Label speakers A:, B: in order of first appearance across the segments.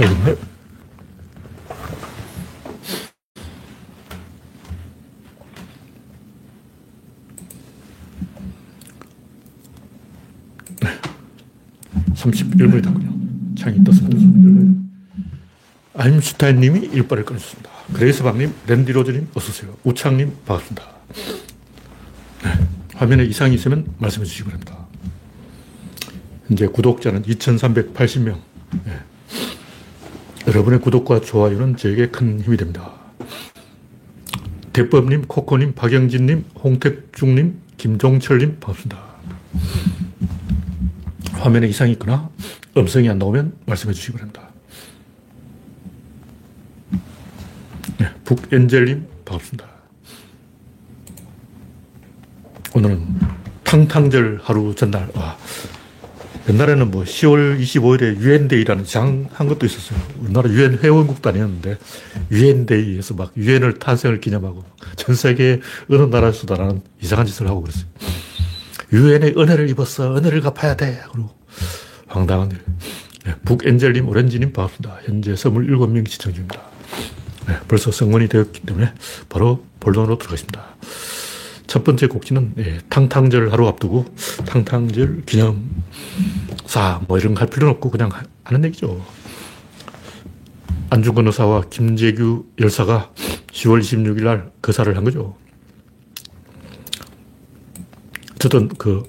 A: 미쳐야겠네. 네. 31분이 탔군요. 창이 떴습니다. 아임슈타인 님이 일발을 끊으셨습니다. 그레이스방님, 랜디로즈님, 어서오세요. 우창님, 반갑습니다. 네. 화면에 이상이 있으면 말씀해 주시기 바랍니다. 현재 구독자는 2380명. 네. 여러분의 구독과 좋아요는 저에게 큰 힘이 됩니다. 대법님, 코코님, 박영진님, 홍택중님, 김종철님, 반갑습니다. 화면에 이상이 있거나 음성이 안 나오면 말씀해 주시기 바랍니다. 네, 북엔젤님, 반갑습니다. 오늘은 탕탕절 하루 전날. 와, 옛날에는 뭐 10월 25일에 유엔데이라는 장한 것도 있었어요. 우리나라 유엔 회원국도 아니었는데 유엔데이에서 막 유엔을 탄생을 기념하고 전 세계 어느 나라에서도 나는 이상한 짓을 하고 그랬어요. 유엔의 은혜를 입었어. 은혜를 갚아야 돼. 그리고 황당한 일. 네, 북엔젤님, 오렌지님 반갑습니다. 현재 27명 시청 중입니다. 네, 벌써 성원이 되었기 때문에 바로 본론으로 들어가겠습니다. 첫 번째 곡지는 예, 탕탕절 하루 앞두고 탕탕절 기념사 뭐 이런 거 할 필요는 없고 그냥 하는 얘기죠. 안중근 의사와 김재규 열사가 10월 26일 날 거사를 한 거죠. 어쨌든 그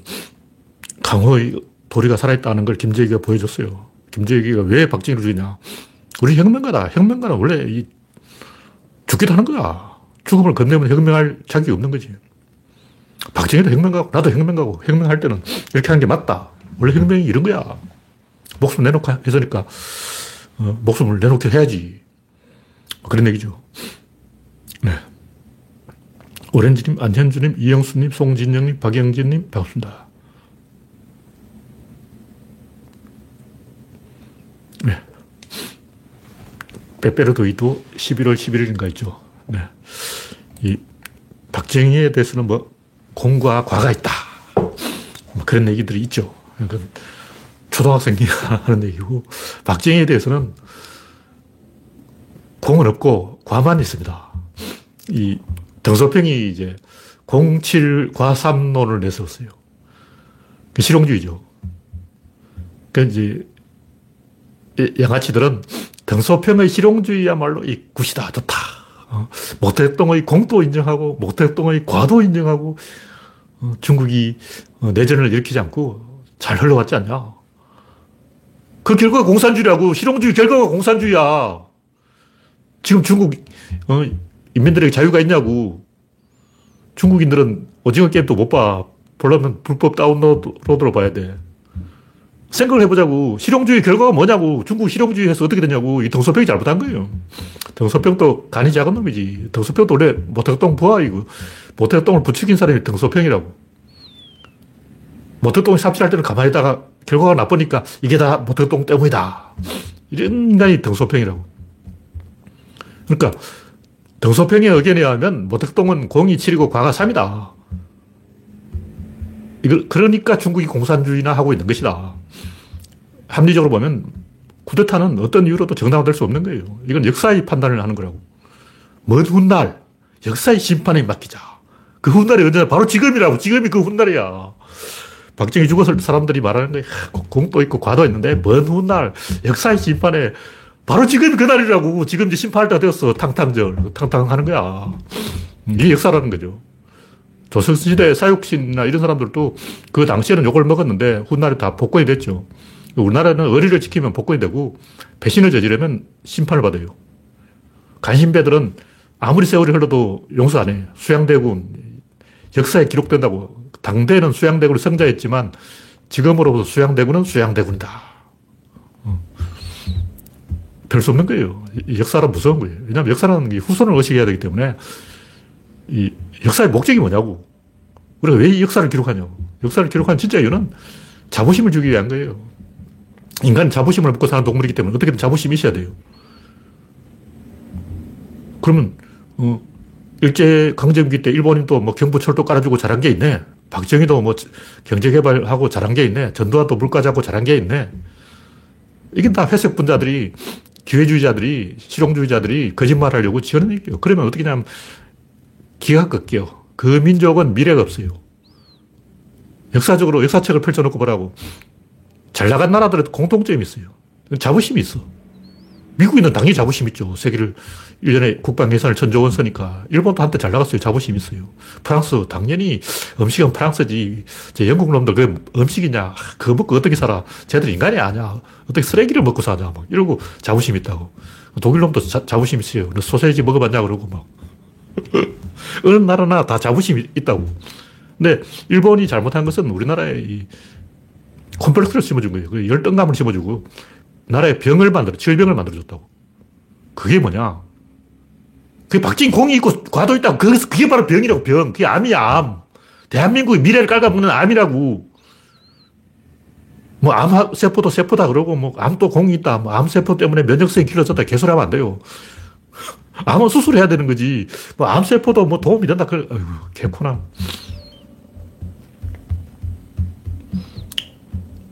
A: 강호의 도리가 살아있다는 걸 김재규가 보여줬어요. 김재규가 왜 박정희를 죽이냐. 우리 혁명가다. 혁명가는 원래 이 죽기도 하는 거야. 죽음을 건네면 혁명할 자격이 없는 거지. 박정희도 혁명가고, 나도 혁명가고, 혁명할 때는 이렇게 하는 게 맞다. 원래 혁명이 이런 거야. 목숨 내놓고 했으니까, 어, 목숨을 내놓게 해야지. 그런 얘기죠. 네. 오렌지님, 안현주님, 이영수님, 송진영님, 박영진님, 반갑습니다. 네. 빼빼로도 이도 11월 11일인가 있죠. 네. 이 박정희에 대해서는 뭐 공과 과가 있다. 뭐 그런 얘기들이 있죠. 그러니까 초등학생이 하는 얘기고, 박정희에 대해서는 공은 없고 과만 있습니다. 이 등소평이 이제 07 과삼론을 내세웠어요. 그 실용주의죠. 그 이제 양아치들은 등소평의 실용주의야말로 이 굿이다, 좋다. 어, 모택동의 공도 인정하고 모택동의 과도 인정하고 어, 중국이 어, 내전을 일으키지 않고 잘 흘러갔지 않냐. 그 결과가 공산주의라고 실용주의 결과가 공산주의야. 지금 중국 어, 인민들에게 자유가 있냐고. 중국인들은 오징어 게임도 못 봐. 보려면 불법 다운로드로 봐야 돼. 생각을 해보자고. 실용주의 결과가 뭐냐고. 중국 실용주의에서 어떻게 되냐고. 이 덩소병이 잘못한 거예요. 덩소병도 간이 작은 놈이지. 덩소병도 원래 모택동 부하이고, 모택동을 부추긴 사람이 덩소병이라고. 모택동이 삽질할 때는 가만히 있다가 결과가 나쁘니까 이게 다 모택동 때문이다. 이런 인간이 덩소병이라고. 그러니까 덩소평의 의견에 의하면 모택동은 공이 7이고 과가 3이다. 이걸, 그러니까 중국이 공산주의나 하고 있는 것이다. 합리적으로 보면 쿠데타는 어떤 이유로도 정당화될 수 없는 거예요. 이건 역사의 판단을 하는 거라고. 먼 훗날 역사의 심판에 맡기자. 그 훗날이 언제나 바로 지금이라고. 지금이 그 훗날이야. 박정희 죽었을 때 사람들이 말하는 거에 공도 있고 과도 있는데 먼 훗날 역사의 심판에 바로 지금 그날이라고. 지금 이제 심판할 때가 되었어. 탕탕절. 탕탕하는 거야. 이게 역사라는 거죠. 조선시대 사육신이나 이런 사람들도 그 당시에는 욕을 먹었는데 훗날에 다 복권이 됐죠. 우리나라는 의리를 지키면 복권이 되고 배신을 저지르면 심판을 받아요. 간신배들은 아무리 세월이 흘러도 용서 안 해. 수양대군. 역사에 기록된다고. 당대는 수양대군을 성자했지만 지금으로부터 수양대군은 수양대군이다. 될수 없는 거예요. 역사란 무서운 거예요. 왜냐하면 역사라는 게 후손을 의식해야 되기 때문에 이 역사의 목적이 뭐냐고. 우리가 왜이 역사를 기록하냐고. 역사를 기록한 진짜 이유는 자부심을 주기 위한 거예요. 인간은 자부심을 먹고 사는 동물이기 때문에 어떻게든 자부심이 있어야 돼요. 그러면, 어, 일제 강점기 때 일본인 또뭐 경부철도 깔아주고 잘한 게 있네. 박정희도 뭐 경제개발하고 잘한 게 있네. 전두환도 물가 잡고 잘한 게 있네. 이게 다 회색 분자들이 기회주의자들이, 실용주의자들이 거짓말 하려고 지어낸 얘기예요. 그러면 어떻게 냐면 기가 꺾여. 그 민족은 미래가 없어요. 역사적으로 역사책을 펼쳐놓고 보라고. 잘 나간 나라들은 공통점이 있어요. 자부심이 있어. 미국인은 당연히 자부심 있죠. 세계를 1년에 국방 예산을 천조 원 쓰니까. 일본도 한때 잘 나갔어요. 자부심 있어요. 프랑스, 당연히 음식은 프랑스지. 제 영국 놈들 그 음식이냐. 그거 먹고 어떻게 살아. 쟤들 인간이 아니야. 어떻게 쓰레기를 먹고 사냐. 막 이러고 자부심 있다고. 독일 놈도 자, 부심 있어요. 소세지 먹어봤냐. 그러고 막. 어느 나라나 다 자부심이 있다고. 근데 일본이 잘못한 것은 우리나라에 이 콤플렉스를 심어준 거예요. 그 열등감을 심어주고 나라에 병을 만들어, 질병을 만들어줬다고. 그게 뭐냐? 그게 박진 공이 있고 과도 있다고. 그래서 그게 바로 병이라고, 병. 그게 암이야, 암. 대한민국의 미래를 깔아먹는 암이라고. 뭐, 암세포도 세포다 그러고, 뭐, 암도 공이 있다. 뭐, 암세포 때문에 면역성이 길어졌다. 개소리하면 안 돼요. 암은 수술해야 되는 거지. 뭐, 암세포도 뭐 도움이 된다. 그, 어휴, 개코나.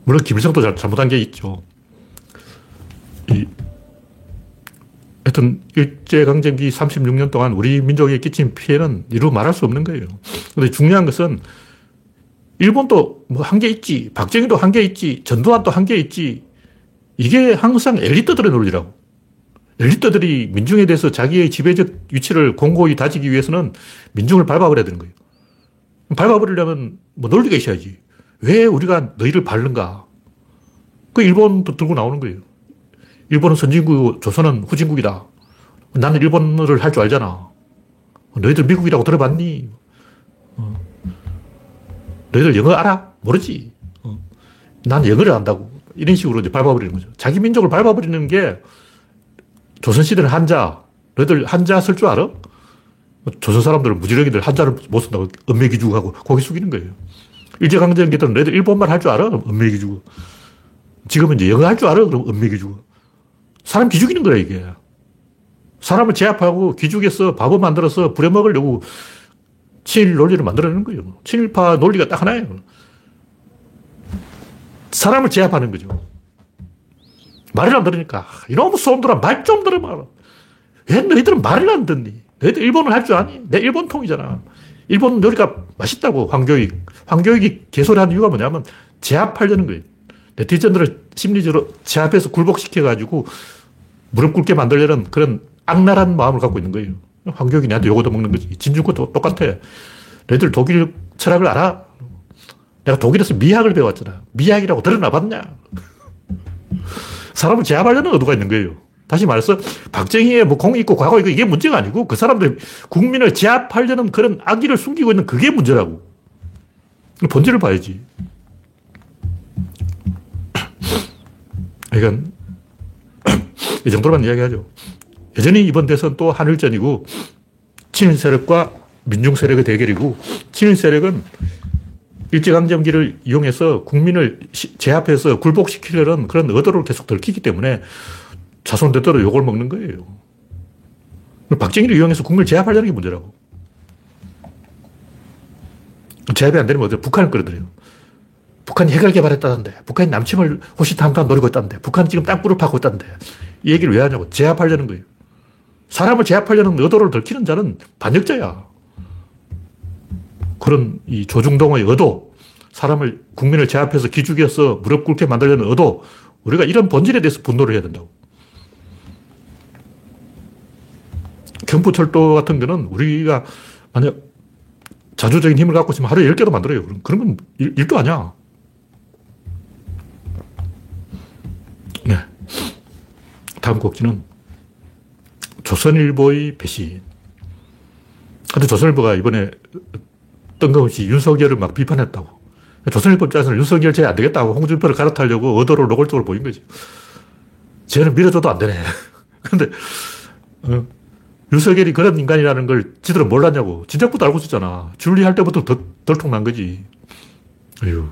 A: 물론 김일성도 잘, 잘못한 게 있죠. 이, 하여튼, 일제강점기 36년 동안 우리 민족에 끼친 피해는 이루 말할 수 없는 거예요. 근데 중요한 것은, 일본도 뭐 한계 있지, 박정희도 한계 있지, 전두환도 한계 있지, 이게 항상 엘리트들의 논리라고. 엘리트들이 민중에 대해서 자기의 지배적 위치를 공고히 다지기 위해서는 민중을 밟아버려야 되는 거예요. 밟아버리려면 뭐 논리가 있어야지. 왜 우리가 너희를 밟는가? 그 일본도 들고 나오는 거예요. 일본은 선진국이고 조선은 후진국이다. 나는 일본어를 할 줄 알잖아. 너희들 미국이라고 들어봤니? 어. 너희들 영어 알아? 모르지. 어. 난 영어를 안다고. 이런 식으로 이제 밟아버리는 거죠. 자기 민족을 밟아버리는 게 조선시대는 한자. 너희들 한자 쓸 줄 알아? 조선 사람들은 무지렁이들 한자를 못 쓴다고 은매기주하고 고개 숙이는 거예요. 일제강점기 때는 너희들 일본말 할 줄 알아? 은매기주고. 지금은 이제 영어 할 줄 알아? 그럼 은매기주고. 사람 기죽이는 거야, 이게. 사람을 제압하고 기죽여서 밥을 만들어서 부려먹으려고 친일 논리를 만들어내는 거예요. 친일파 논리가 딱 하나예요. 사람을 제압하는 거죠. 말을 안 들으니까. 이놈 놈들아, 말 좀 들어봐라. 왜 너희들은 말을 안 듣니? 너희들 일본을 할 줄 아니? 내 일본 통이잖아. 일본 요리가 맛있다고, 황교익. 황교익이 개소리하는 이유가 뭐냐면 제압하려는 거예요. 네티즌들을 심리적으로 제압해서 굴복시켜가지고 무릎 꿇게 만들려는 그런 악랄한 마음을 갖고 있는 거예요. 황교익이 내한테 요거도 먹는 거지. 진중권도 똑같아. 너희들 독일 철학을 알아? 내가 독일에서 미학을 배웠잖아. 미학이라고 들어나 봤냐? 사람을 제압하려는 의도가 있는 거예요. 다시 말해서 박정희의 뭐 공이 있고 과거 있고 이게 문제가 아니고 그 사람들 국민을 제압하려는 그런 악의를 숨기고 있는 그게 문제라고. 본질을 봐야지. 그러니까 이 정도만 이야기하죠. 여전히 이번 대선 또 한일전이고 친일 세력과 민중 세력의 대결이고 친일 세력은 일제강점기를 이용해서 국민을 제압해서 굴복시키려는 그런 의도를 계속 들키기 때문에 자손대대로 욕을 먹는 거예요. 박정희를 이용해서 국민을 제압하려는 게 문제라고. 제압이 안 되면 어디 북한을 끌어들여요. 북한이 핵을 개발했다는데, 북한이 남침을 호시탐탐 노리고 있다는데, 북한이 지금 땅굴을 파고 있다는데, 이 얘기를 왜 하냐고. 제압하려는 거예요. 사람을 제압하려는 의도를 들키는 자는 반역자야. 그런 이 조중동의 의도, 사람을, 국민을 제압해서 기죽여서 무릎 꿇게 만들려는 의도, 우리가 이런 본질에 대해서 분노를 해야 된다고. 경부철도 같은 거는 우리가 만약 자주적인 힘을 갖고 있으면 하루에 10개도 만들어요. 그럼, 그러면 일, 일도 아니야. 네. 다음 곡지는 조선일보의 배신. 근데 조선일보가 이번에 뜬금없이 윤석열을 막 비판했다고. 조선일보 입장에서는 윤석열 쟤안 되겠다고 홍준표를 갈아타려고 의도를 노골적으로 보인 거지. 쟤는 밀어줘도 안 되네. 근데, 어, 윤석열이 그런 인간이라는 걸 지들은 몰랐냐고. 진작부터 알고 있었잖아. 줄리할 때부터 더, 덜통난 거지. 어휴.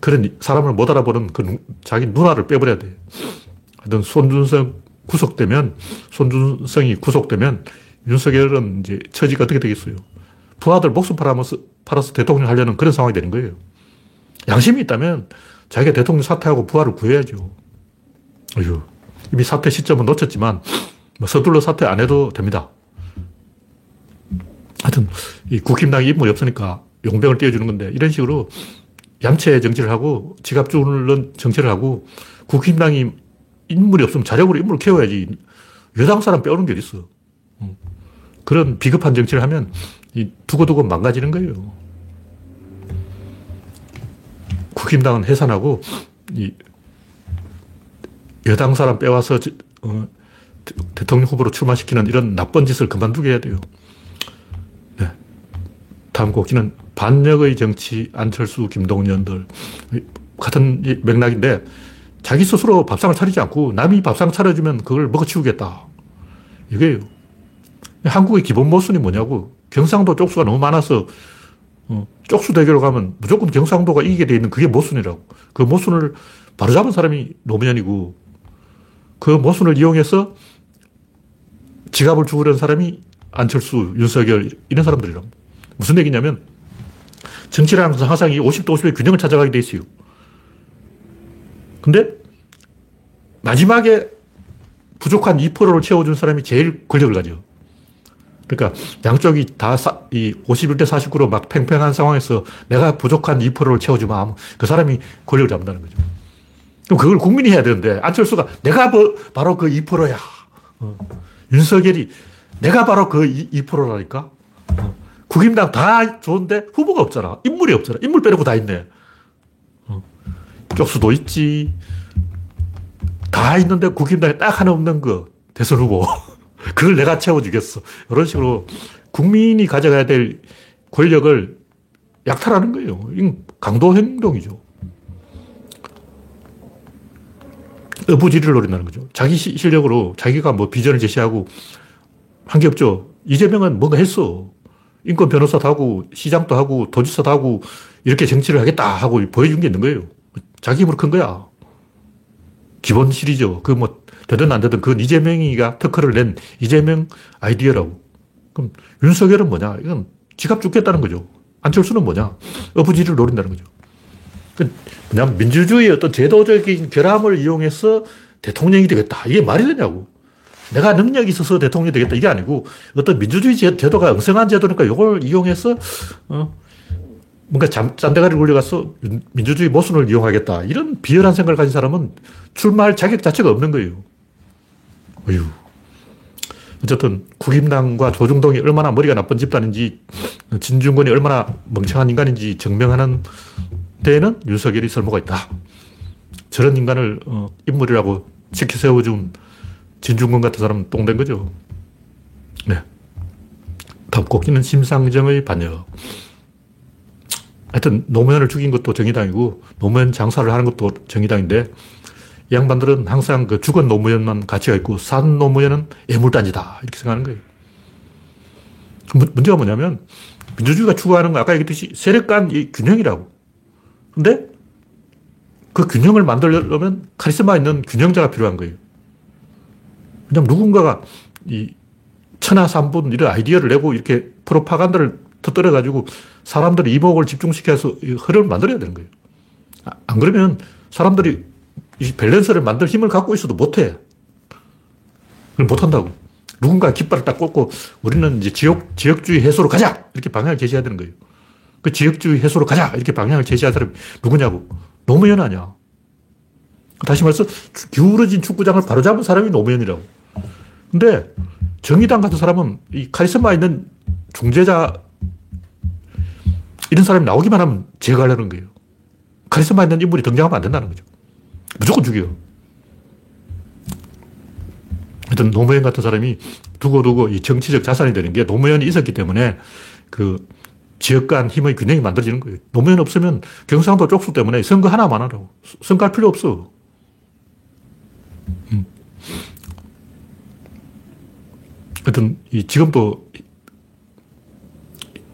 A: 그런 사람을 못 알아보는 그 자기 누나를 빼버려야 돼. 하여튼 손준성 구속되면, 손준성이 구속되면 윤석열은 이제 처지가 어떻게 되겠어요? 부하들 목숨 팔아서, 팔아서 대통령 하려는 그런 상황이 되는 거예요. 양심이 있다면 자기가 대통령 사퇴하고 부하를 구해야죠. 어휴. 이미 사퇴 시점은 놓쳤지만 뭐 서둘러 사퇴 안 해도 됩니다. 하여튼 이 국힘당이 인물이 없으니까 용병을 띄워주는 건데 이런 식으로 얌체 정치를 하고 지갑 주는 정치를 하고 국힘당이 인물이 없으면 자력으로 인물을 키워야지 여당 사람 빼오는 게 어딨어. 음. 그런 비겁한 정치를 하면 두고두고 망가지는 거예요. 국힘당은 해산하고 이 여당 사람 빼와서 어, 대통령 후보로 출마시키는 이런 나쁜 짓을 그만두게 해야 돼요. 네. 다음 곡기는 반역의 정치 안철수 김동연들 같은 맥락인데 자기 스스로 밥상을 차리지 않고 남이 밥상 차려주면 그걸 먹어치우겠다. 이게요. 한국의 기본 모순이 뭐냐고 경상도 쪽수가 너무 많아서 어, 쪽수 대결로 가면 무조건 경상도가 이기게 돼 있는 그게 모순이라고. 그 모순을 바로잡은 사람이 노무현이고 그 모순을 이용해서 지갑을 주우려는 사람이 안철수, 윤석열 이런 사람들이라고. 무슨 얘기냐면 정치라는 것은 항상 이 50대 50의 균형을 찾아가게 돼 있어요. 근데 마지막에 부족한 2%를 채워준 사람이 제일 권력을 가져. 그러니까 양쪽이 다 사, 이 51대 49로 막 팽팽한 상황에서 내가 부족한 2%를 채워주면 그 사람이 권력을 잡는다는 거죠. 그럼 그걸 국민이 해야 되는데 안철수가 내가 뭐, 바로 그 2%야. 어. 윤석열이 내가 바로 그 2%라니까. 어. 국임당 다 좋은데 후보가 없잖아. 인물이 없잖아. 인물 빼놓고 다 있네. 어. 쪽수도 있지. 다 있는데 국힘당에 딱 하나 없는 거. 대선 후보. 그걸 내가 채워주겠어. 이런 식으로 국민이 가져가야 될 권력을 약탈하는 거예요. 이건 강도 행동이죠. 어부지리를 노린다는 거죠. 자기 실력으로 자기가 뭐 비전을 제시하고 한 게 없죠. 이재명은 뭔가 했어. 인권 변호사도 하고 시장도 하고 도지사도 하고 이렇게 정치를 하겠다 하고 보여준 게 있는 거예요. 자기 힘으로 큰 거야. 기본 실이죠. 그 뭐 되든 안 되든 그건 이재명이가 특허를 낸 이재명 아이디어라고. 그럼 윤석열은 뭐냐? 이건 지갑 죽겠다는 거죠. 안철수는 뭐냐? 어부지를 노린다는 거죠. 그 뭐냐면 민주주의의 어떤 제도적인 결함을 이용해서 대통령이 되겠다. 이게 말이 되냐고. 내가 능력이 있어서 대통령이 되겠다. 이게 아니고 어떤 민주주의 제도가 엉성한 제도니까 이걸 이용해서 어, 뭔가 잠, 짠대가리를 굴려가서 민주주의 모순을 이용하겠다. 이런 비열한 생각을 가진 사람은 출마할 자격 자체가 없는 거예요. 어휴. 어쨌든 국임당과 조중동이 얼마나 머리가 나쁜 집단인지 진중권이 얼마나 멍청한 인간인지 증명하는 데에는 윤석열이 설모가 있다. 저런 인간을 어, 인물이라고 지켜 세워준 진중권 같은 사람은 똥된 거죠. 네. 다음 곡기는 심상정의 반역. 하여튼 노무현을 죽인 것도 정의당이고 노무현 장사를 하는 것도 정의당인데 이 양반들은 항상 그 죽은 노무현만 가치가 있고 산 노무현은 애물단지다. 이렇게 생각하는 거예요. 문제가 뭐냐면 민주주의가 추구하는 건 아까 얘기했듯이 세력 간 균형이라고. 근데 그 균형을 만들려면 카리스마 있는 균형자가 필요한 거예요. 왜냐면 누군가가 이 천하삼분 이런 아이디어를 내고 이렇게 프로파간다를 터뜨려가지고 사람들이 이목을 집중시켜서 흐름을 만들어야 되는 거예요. 아, 안 그러면 사람들이 이 밸런스를 만들 힘을 갖고 있어도 못해. 못한다고. 누군가 깃발을 딱 꽂고 우리는 이제 지역, 지역주의 해소로 가자! 이렇게 방향을 제시해야 되는 거예요. 그 지역주의 해소로 가자! 이렇게 방향을 제시한 사람이 누구냐고. 노무현 아니야. 다시 말해서 기울어진 축구장을 바로잡은 사람이 노무현이라고. 근데 정의당 같은 사람은 이 카리스마 있는 중재자 이런 사람이 나오기만 하면 제거하려는 거예요. 카리스마 있는 인물이 등장하면 안 된다는 거죠. 무조건 죽여. 하여튼 노무현 같은 사람이 두고두고 이 정치적 자산이 되는 게 노무현이 있었기 때문에 그 지역 간 힘의 균형이 만들어지는 거예요. 노무현 없으면 경상도 쪽수 때문에 선거 하나만 하라고. 선거할 필요 없어. 음. 하여튼 이 지금도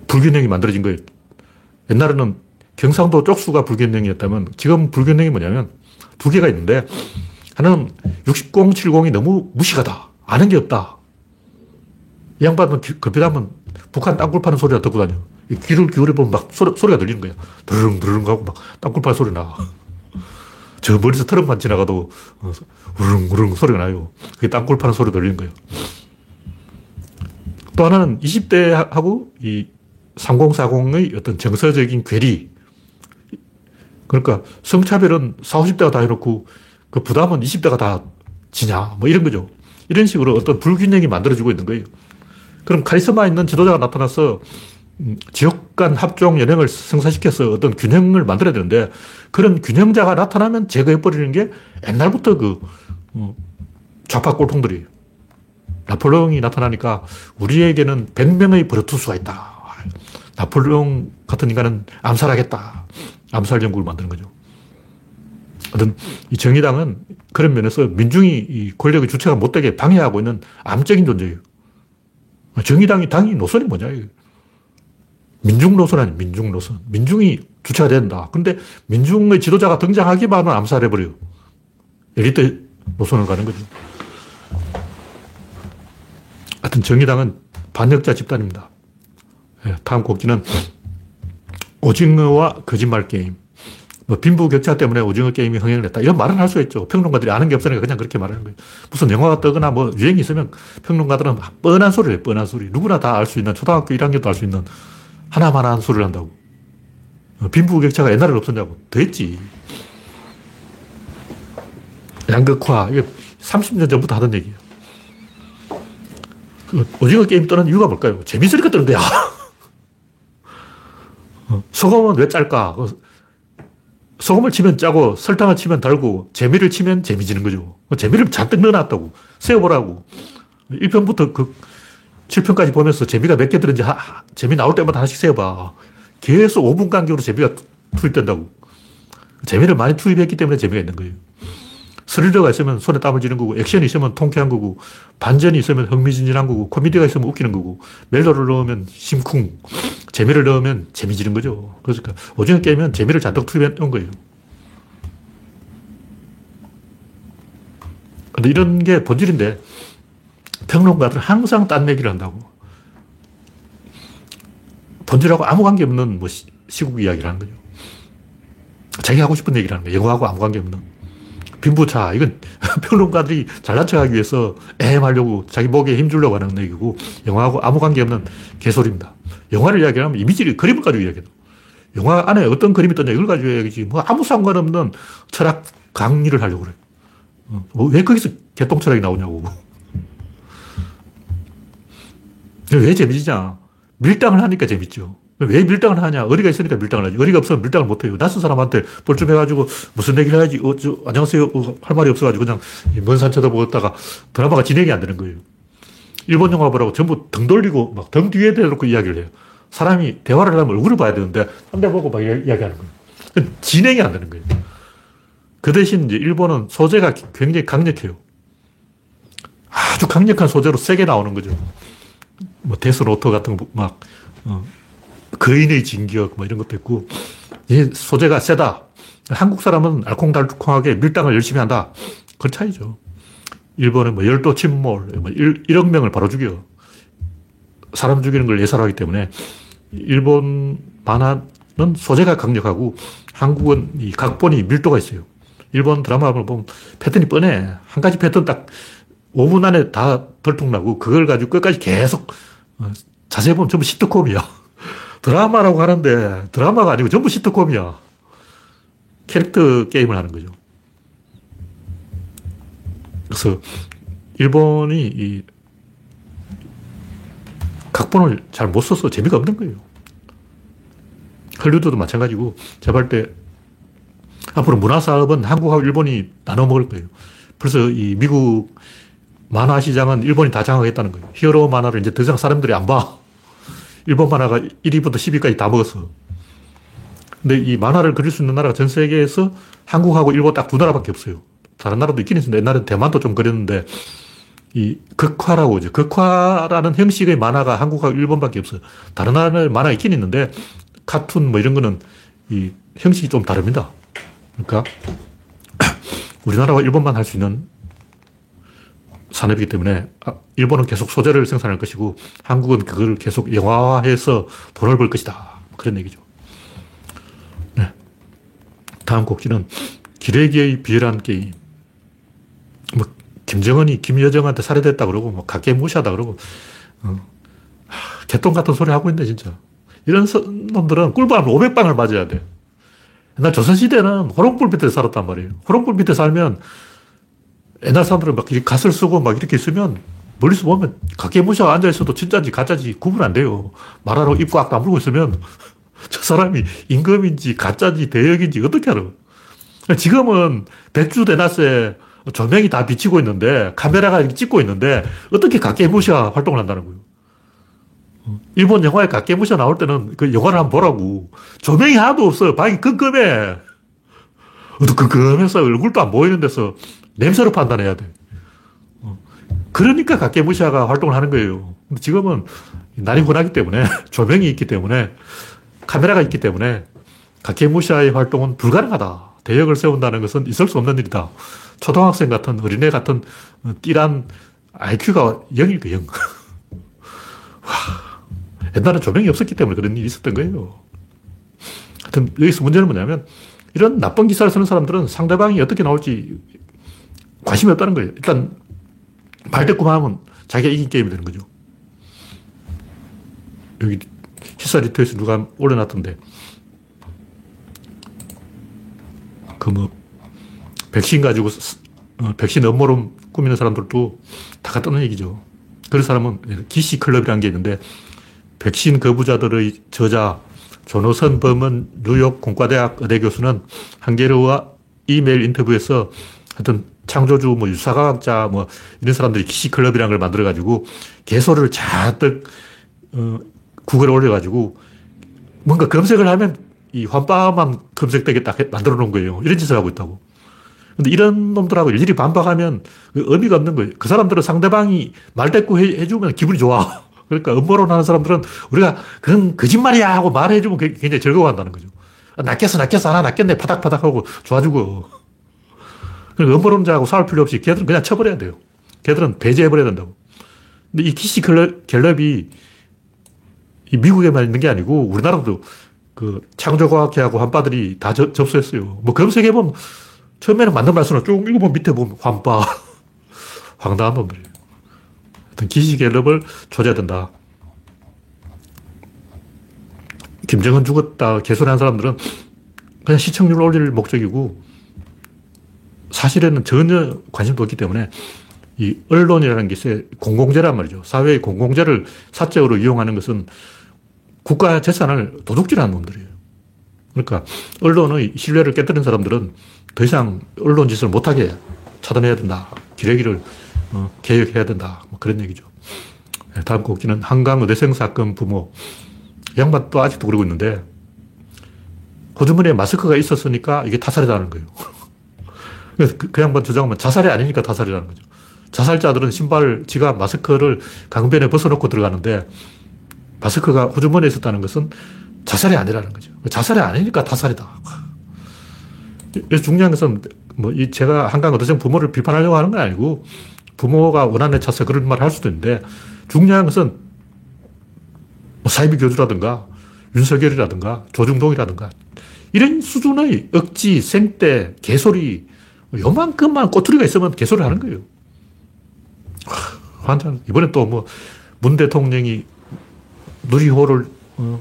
A: 불균형이 만들어진 거예요. 옛날에는 경상도 쪽수가 불균형이었다면 지금 불균형이 뭐냐면 두 개가 있는데 하나는 60, 70이 너무 무식하다. 아는 게 없다. 이 양반은 급히하면 북한 땅굴 파는 소리가 듣고 다녀. 귀를 기울여 보면 막 소리, 소리가 들리는 거야. 드르릉 드르릉 하고 막 땅굴 파는 소리 나. 저 멀리서 트럭만 지나가도 어, 우릉 우릉 소리가 나요. 그게 땅굴 파는 소리 들리는 거예요. 또 하나는 20대하고 이 3040의 어떤 정서적인 괴리. 그러니까 성차별은 40, 50대가 다 해놓고 그 부담은 20대가 다 지냐. 뭐 이런 거죠. 이런 식으로 어떤 불균형이 만들어지고 있는 거예요. 그럼 카리스마 있는 지도자가 나타나서 음, 지역 간 합종 연행을 성사시켜서 어떤 균형을 만들어야 되는데 그런 균형자가 나타나면 제거해버리는 게 옛날부터 그 어, 좌파 꼴통들이 나폴레옹이 나타나니까 우리에게는 100명의 브루투스가 있다. 나폴레옹 같은 인간은 암살하겠다. 암살 연구를 만드는 거죠. 어떤 이 정의당은 그런 면에서 민중이 이 권력의 주체가 못되게 방해하고 있는 암적인 존재예요. 정의당이 당이 노선이 뭐냐. 민중 노선 아니 민중 노선. 민중이 주체가 된다. 근데 민중의 지도자가 등장하기만 하면 암살해버려요. 엘리트 노선을 가는 거죠. 하여튼 정의당은 반역자 집단입니다. 예, 다음 곡지는 오징어와 거짓말 게임. 뭐 빈부 격차 때문에 오징어 게임이 흥행을 했다. 이런 말은 할 수 있죠. 평론가들이 아는 게 없으니까 그냥 그렇게 말하는 거예요. 무슨 영화가 뜨거나 뭐 유행이 있으면 평론가들은 뻔한 소리를 해요. 뻔한 소리. 누구나 다 알 수 있는 초등학교 1학년도 알 수 있는 하나만한 소리를 한다고. 어, 빈부 격차가 옛날에 없었냐고. 됐지. 양극화. 이게 30년 전부터 하던 얘기예요. 그 오징어 게임 뜨는 이유가 뭘까요? 재밌으니까 뜨는 거야. 어, 소금은 왜 짤까? 소금을 치면 짜고 설탕을 치면 달고 재미를 치면 재미지는 거죠. 재미를 잔뜩 넣어놨다고. 세어보라고. 1편부터 그 7편까지 보면서 재미가 몇 개 들은지 하, 재미 나올 때마다 하나씩 세어봐. 계속 5분 간격으로 재미가 투입된다고. 재미를 많이 투입했기 때문에 재미가 있는 거예요. 스릴러가 있으면 손에 땀을 쥐는 거고, 액션이 있으면 통쾌한 거고, 반전이 있으면 흥미진진한 거고, 코미디가 있으면 웃기는 거고, 멜로를 넣으면 심쿵, 재미를 넣으면 재미지는 거죠. 그러니까 오징어 게임은 재미를 잔뜩 투입해 놓은 거예요. 근데 이런 게 본질인데, 평론가들은 항상 딴 얘기를 한다고. 본질하고 아무 관계 없는 뭐 시 국 이야기를 하는 거죠. 자기 하고 싶은 얘기를 하는 거예요. 영화하고 아무 관계 없는. 빈부차. 이건 평론가들이 잘난 척 하기 위해서 에헴 하려고 자기 목에 힘주려고 하는 얘기고, 영화하고 아무 관계 없는 개소리입니다. 영화를 이야기하면 이미지를, 그림을 가지고 이야기해요. 영화 안에 어떤 그림이 떴냐, 이걸 가지고 이야기지. 뭐 아무 상관없는 철학 강의를 하려고 그래. 어, 뭐왜 거기서 개똥 철학이 나오냐고. 왜 재미지냐? 밀당을 하니까 재밌죠. 왜 밀당을 하냐? 어리가 있으니까 밀당을 하지. 어리가 없으면 밀당을 못 해요. 낯선 사람한테 뻘쭘해가지고 무슨 얘기를 해야지. 어, 저, 안녕하세요. 어, 할 말이 없어가지고 그냥 먼 산 쳐다보고 있다가 드라마가 진행이 안 되는 거예요. 일본 영화 보라고 전부 등 돌리고 막 등 뒤에 대놓고 이야기를 해요. 사람이 대화를 하면 얼굴을 봐야 되는데 상대 보고 막 이야기하는 거예요. 진행이 안 되는 거예요. 그 대신 이제 일본은 소재가 굉장히 강력해요. 아주 강력한 소재로 세게 나오는 거죠. 뭐 데스노트 같은 거 막, 어, 거인의 진격 뭐 이런 것도 있고, 이 소재가 세다. 한국 사람은 알콩달콩하게 밀당을 열심히 한다. 그런 차이죠. 일본은 뭐 열도 침몰, 뭐 1, 1억 명을 바로 죽여. 사람 죽이는 걸 예사하기 때문에 일본 만화는 소재가 강력하고 한국은 이 각본이 밀도가 있어요. 일본 드라마를 보면 패턴이 뻔해. 한 가지 패턴 딱 5분 안에 다 들통나고 그걸 가지고 끝까지 계속 어, 자세히 보면 전부 시트콤이야. 드라마라고 하는데 드라마가 아니고 전부 시트콤이야. 캐릭터 게임을 하는 거죠. 그래서 일본이 이 각본을 잘 못 써서 재미가 없는 거예요. 헐리우드도 마찬가지고 제가 볼때 앞으로 문화 사업은 한국하고 일본이 나눠 먹을 거예요. 그래서 이 미국 만화 시장은 일본이 다 장악했다는 거예요. 히어로 만화를 이제 더 이상 사람들이 안 봐. 일본 만화가 1위부터 10위까지 다 먹었어. 근데 이 만화를 그릴 수 있는 나라가 전 세계에서 한국하고 일본 딱 두 나라밖에 없어요. 다른 나라도 있긴 있는데 옛날에 대만도 좀 그렸는데 이 극화라고 이제 극화라는 형식의 만화가 한국하고 일본밖에 없어요. 다른 나라의 만화 있긴 있는데 카툰 뭐 이런 거는 이 형식이 좀 다릅니다. 그러니까 우리나라와 일본만 할 수 있는 산업이기 때문에 아, 일본은 계속 소재를 생산할 것이고 한국은 그걸 계속 영화화해서 돈을 벌 것이다. 그런 얘기죠. 네. 다음 곡지는 기레기의 비열한 게임. 뭐, 김정은이 김여정한테 살해됐다 그러고, 뭐, 각계 무시하다 그러고, 어. 하, 개똥 같은 소리 하고 있네, 진짜. 이런 놈들은 꿀밤 500방을 맞아야 돼. 옛날 조선시대는 호롱불 밑에 살았단 말이에요. 호롱불 밑에 살면 옛날 사람들은 막 갓을 쓰고 막 이렇게 있으면 멀리서 보면 각계무시하 앉아있어도 진짜인지 가짜인지 구분 안 돼요. 말하러 입 꽉 다물고 있으면 저 사람이 임금인지 가짜인지 대역인지 어떻게 알아? 지금은 배추 대낮에 조명이 다 비치고 있는데 카메라가 찍고 있는데 어떻게 각계무시하 활동을 한다는 거예요. 일본 영화에 각계무시하 나올 때는 그 영화를 한번 보라고. 조명이 하나도 없어요. 방이 끔끔해. 끔끔해서 얼굴도 안 보이는 데서 냄새로 판단해야 돼. 어. 그러니까 각계무시하가 활동을 하는 거예요. 지금은 날이 혼하기 때문에, 조명이 있기 때문에, 카메라가 있기 때문에, 각계무시하의 활동은 불가능하다. 대역을 세운다는 것은 있을 수 없는 일이다. 초등학생 같은, 어린애 같은, 띠란 IQ가 0일 거 0. 옛날에 조명이 없었기 때문에 그런 일이 있었던 거예요. 하여튼, 여기서 문제는 뭐냐면, 이런 나쁜 기사를 쓰는 사람들은 상대방이 어떻게 나올지 관심이 없다는 거예요. 일단 말대꾸만 하면 자기가 이긴 게임이 되는 거죠. 여기 히사 리트에서 누가 올려놨던데 그 뭐 백신 가지고 어, 백신 음모론 꾸미는 사람들도 다 같다는 얘기죠. 그런 사람은 기시 클럽이라는 게 있는데 백신 거부자들의 저자 조노선 범은 뉴욕 공과대학 의대 교수는 한겨레와 이메일 인터뷰에서 하여튼 창조주, 뭐 유사과학자, 뭐 이런 사람들이 기시클럽이라는 걸 만들어가지고 개소를 잔뜩 어, 구글에 올려가지고 뭔가 검색을 하면 이 환빠만 검색되게 딱 만들어 놓은 거예요. 이런 짓을 하고 있다고. 근데 이런 놈들하고 일일이 반박하면 그 의미가 없는 거예요. 그 사람들은 상대방이 말대꾸 해주면 기분이 좋아. 그러니까 음모론 하는 사람들은 우리가 그런 거짓말이야 하고 말해주면 굉장히 즐거워한다는 거죠. 낚였어, 낚였어, 하나 낚였네, 파닥파닥 하고 좋아지고. 그러니까 음모론자하고 싸울 필요 없이 걔들은 그냥 쳐버려야 돼요. 걔들은 배제해버려야 된다고. 근데 이 키시 갤럽이 이 미국에만 있는 게 아니고 우리나라도 그 창조과학회하고 환빠들이 다 저, 접수했어요. 뭐 검색해보면 처음에는 맞는 말씀을 쭉 읽어보면 밑에 보면 환빠. 황당한 놈들이에요. 하여튼 기시 갤럽을 조져야 된다. 김정은 죽었다 개소리한 사람들은 그냥 시청률 올릴 목적이고 사실에는 전혀 관심도 없기 때문에 이 언론이라는 게. 공공재란 말이죠. 사회의 공공재를 사적으로 이용하는 것은 국가 재산을 도둑질하는 놈들이에요. 그러니까 언론의 신뢰를 깨뜨린 사람들은 더 이상 언론 짓을 못하게 차단해야 된다. 기레기를 어, 개혁해야 된다. 뭐 그런 얘기죠. 네, 다음 곡지는 한강 의대생 사건 부모. 양반 또 아직도 그러고 있는데 호주머니에 마스크가 있었으니까 이게 타살이라는 거예요. 그래서 그, 그 양반 주장하면 자살이 아니니까 타살이라는 거죠. 자살자들은 신발, 지갑, 마스크를 강변에 벗어놓고 들어가는데 마스크가 호주머니에 있었다는 것은 자살이 아니라는 거죠. 자살이 아니니까 타살이다. 중요한 것은 뭐 제가 한강 어도생 부모를 비판하려고 하는 건 아니고 부모가 원한에 차서 그런 말을 할 수도 있는데 중요한 것은 뭐 사이비 교주라든가 윤석열이라든가 조중동이라든가 이런 수준의 억지, 생떼, 개소리 요만큼만 꼬투리가 있으면 개소를 하는 거예요. 환장. 이번에 또 뭐, 문 대통령이 누리호를 어,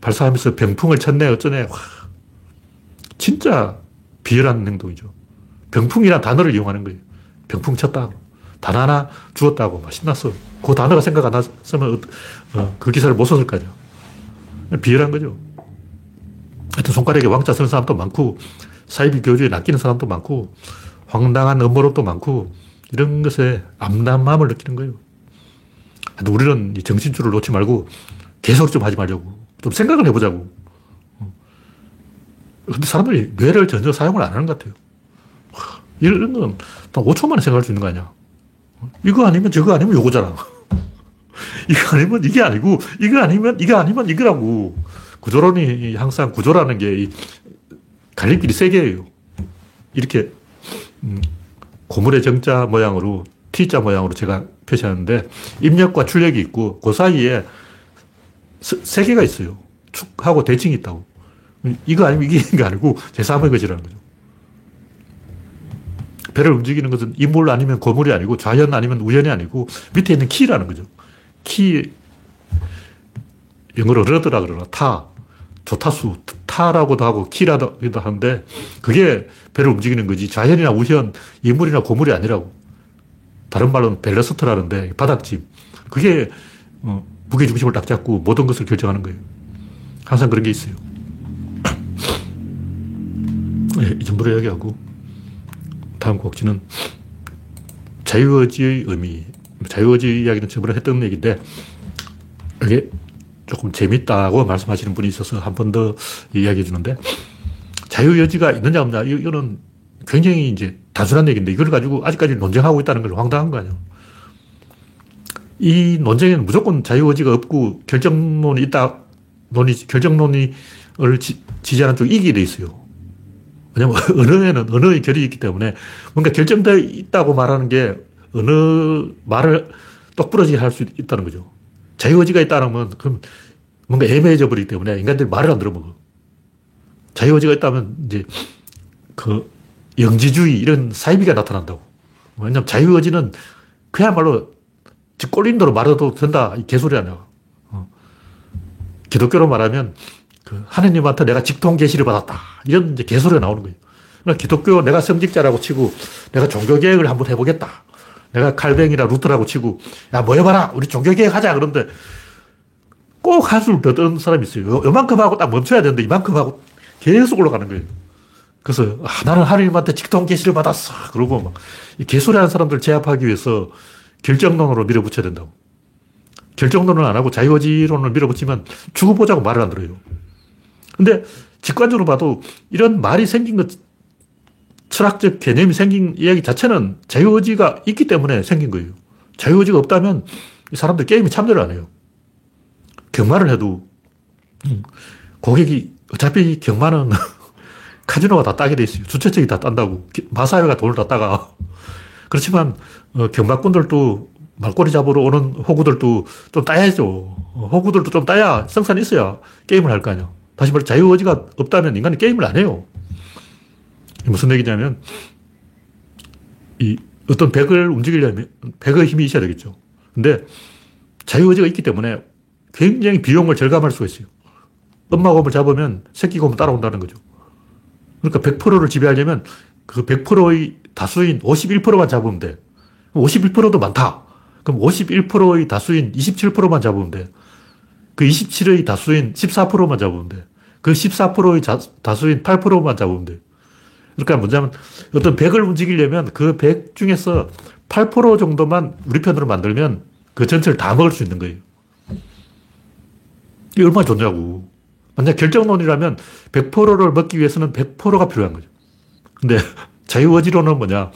A: 발사하면서 병풍을 쳤네, 어쩌네. 와, 진짜 비열한 행동이죠. 병풍이란 단어를 이용하는 거예요. 병풍 쳤다고. 단 하나 주었다고. 막 신났어. 그 단어가 생각 안 났으면 어, 그 기사를 못 썼을 거죠. 비열한 거죠. 하여튼 손가락에 왕자 쓰는 사람도 많고, 사이비 교주에 낚이는 사람도 많고, 황당한 음모론도 많고, 이런 것에 암담함을 느끼는 거예요. 우리는 정신줄을 놓지 말고, 계속 좀 하지 말자고. 좀 생각을 해보자고. 근데 사람들이 뇌를 전혀 사용을 안 하는 것 같아요. 이런 건 5초 만에 생각할 수 있는 거 아니야. 이거 아니면 저거 아니면 요거잖아. 이거 아니면 이게 아니고, 이거 아니면, 이거 아니면 이거라고. 구조론이 항상 구조라는 게 갈림길이 세 개예요. 이렇게 음, 고무래 정자 모양으로 T자 모양으로 제가 표시하는데 입력과 출력이 있고 그 사이에 세 개가 있어요. 축하고 대칭이 있다고. 이거 아니면 이게 아니고 제3의 것이라는 거죠. 배를 움직이는 것은 이물 아니면 고물이 아니고 좌현 아니면 우현이 아니고 밑에 있는 키라는 거죠. 키, 영어로 rudder라 그러나 타, 조타수, 타라고도 하고 키라고도 하는데 그게 배를 움직이는 거지 좌연이나 우연, 인물이나 고물이 아니라고. 다른 말로는 밸러스트라는데 바닥짐. 그게 어, 무게 중심을 딱 잡고 모든 것을 결정하는 거예요. 항상 그런 게 있어요. 네, 이 정도로 이야기하고 다음 곡지는 자유의지의 의미. 자유의지 이야기는 저번에 했던 얘기인데 이게 조금 재밌다고 말씀하시는 분이 있어서 한 번 더 이야기해 주는데 자유의지가 있느냐 없느냐 이거는 굉장히 이제 단순한 얘기인데 이걸 가지고 아직까지 논쟁하고 있다는 걸 황당한 거 아니에요. 이 논쟁에는 무조건 자유의지가 없고 결정론이 있다, 논의, 결정론을 지, 지지하는 쪽이 이기게 돼 있어요. 왜냐면 언어에는 언어의 결이 있기 때문에 뭔가 결정되어 있다고 말하는 게 어느 말을 똑부러지게 할 수 있다는 거죠. 자유의지가 있다면 그럼 뭔가 애매해져 버리기 때문에 인간들이 말을 안 들어먹어. 자유의지가 있다면 이제 그 영지주의 이런 사이비가 나타난다고. 왜냐면 자유의지는 그야말로 꼴린 대로 말해도 된다. 이 개소리 아니야. 어. 기독교로 말하면 그 하느님한테 내가 직통 계시를 받았다. 이런 이제 개소리가 나오는 거예요. 그러니까 기독교 내가 성직자라고 치고 내가 종교개혁을 한번 해보겠다. 내가 칼뱅이나 루터라고 치고 야, 뭐 해봐라. 우리 종교개혁 하자. 그런데 꼭 한술 더 떠는 사람이 있어요. 요, 요만큼 하고 딱 멈춰야 되는데 이만큼 하고 계속 올라가는 거예요. 그래서 아, 나는 하느님한테 직통 계시를 받았어. 그러고 막 개소리 하는 사람들 제압하기 위해서 결정론으로 밀어붙여야 된다고. 결정론을 안 하고 자유의지론을 밀어붙이면 죽어보자고 말을 안 들어요. 근데 직관적으로 봐도 이런 말이 생긴 것, 철학적 개념이 생긴 이야기 자체는 자유의지가 있기 때문에 생긴 거예요. 자유의지가 없다면 사람들 게임에 참여를 안 해요. 경마를 해도 음, 고객이 어차피 경마는 카지노가 다 따게 돼 있어요. 주최 측이 다 딴다고. 마사회가 돈을 다 따가. 그렇지만 어, 경마꾼들도 말꼬리 잡으러 오는 호구들도 좀 따야죠. 어, 호구들도 좀 따야 생산이 있어야 게임을 할 거 아니야. 다시 말해 자유의지가 없다면 인간은 게임을 안 해요. 무슨 얘기냐면 이 어떤 백을 움직이려면 백의 힘이 있어야 되겠죠. 근데 자유의지가 있기 때문에 굉장히 비용을 절감할 수가 있어요. 엄마 곰을 잡으면 새끼 곰을 따라온다는 거죠. 그러니까 100%를 지배하려면 그 100%의 다수인 51%만 잡으면 돼. 51%도 많다. 그럼 51%의 다수인 27%만 잡으면 돼. 그 27의 다수인 14%만 잡으면 돼. 그 14%의 자, 다수인 8%만 잡으면 돼. 그러니까 뭐냐면 어떤 100을 움직이려면 그 100 중에서 8% 정도만 우리 편으로 만들면 그 전체를 다 먹을 수 있는 거예요. 이게 얼마나 좋냐고. 만약 결정론이라면 100%를 먹기 위해서는 100%가 필요한 거죠. 근데 자유의지론은 뭐냐.